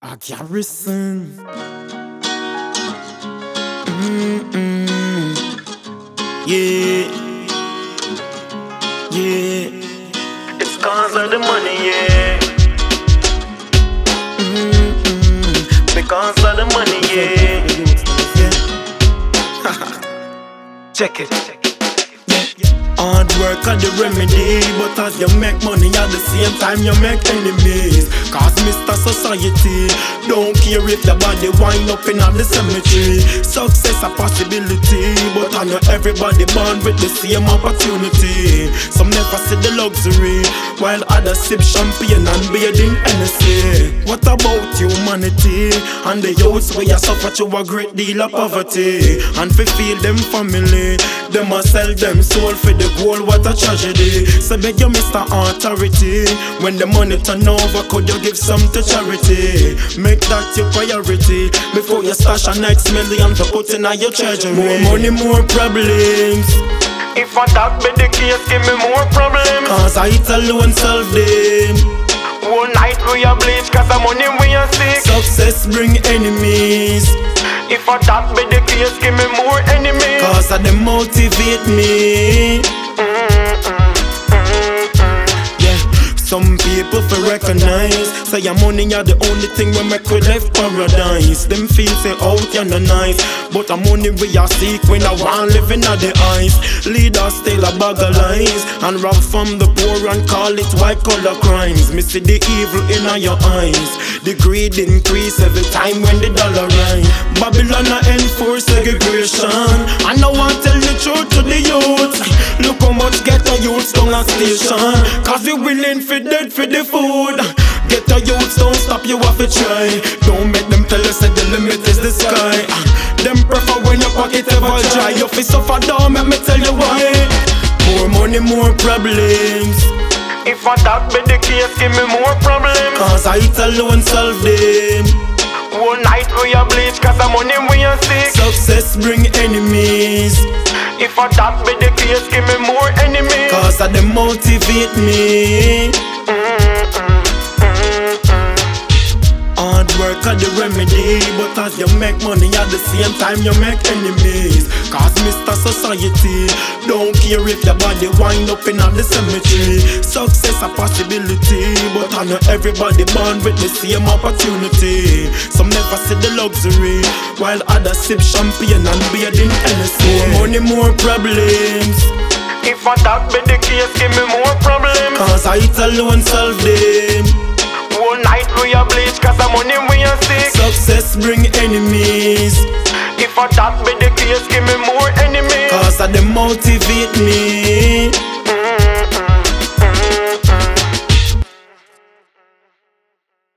A Garrizon. Mm-mm. Yeah. Yeah. It's cause of the money, yeah. Mm-mm. Because of the money, yeah. Check it. Hard are the remedy, but as you make money at the same time you make enemies. Cause Mr. Society don't care if your body wind up in the cemetery. Success a possibility, but I know everybody born with the same opportunity. Some never see the luxury, while others sip champagne and bathing Hennessy. What about humanity and the youths where you suffer through a great deal of poverty and fi feel them family? Them a sell them soul for the gold, what a tragedy. So beg you, Mr. Authority. When the money turn over, could you give some to charity? Make that your priority before you stash a next million to put in your treasury. More money, more problems. If I that be the case, give me more problems. Cause I it alone solve them. Whole night we a bleach, cause the money we a sick. Success bring enemies. I that be the case, give me more enemies. Cause of them motivate me. Recognize. Say your money are the only thing we make we left paradise. Them feel say oh, out you no nice, but the money we are seek when I want living at the eyes. Leaders still a bag of lies and rob from the poor and call it white collar crimes. Me see the evil in your eyes. The greed increase every time when the dollar rise. Babylon a enforce segregation. A station. Cause we willing for dead for the food. Get the youths, don't stop, you have to try. Don't make them tell us that the limit is the sky. Them prefer when your pocket ever dry. Your face suffer down, let me tell you why. More money, more problems. If I that be the case, give me more problems. Cause I alone solve them. Whole night we a bleach, cause the money we a sick. Success bring enemies. If I that be the case, give me more enemies. Cause I them motivate me. Are the remedy, but as you make money at the same time you make enemies. Cause Mr. Society don't care if your body wind up in the cemetery. Success a possibility, but I know everybody born with the same opportunity. Some never see the luxury, while others sip champagne and bathing Hennessy. More money, more problems. If I that be the case, give me more problems. Cause I it alone solve them. Whole night we a bleach, cause the money we a sick. Success bring enemies. If I that be the case, give me more enemies. Cause of them motivate me.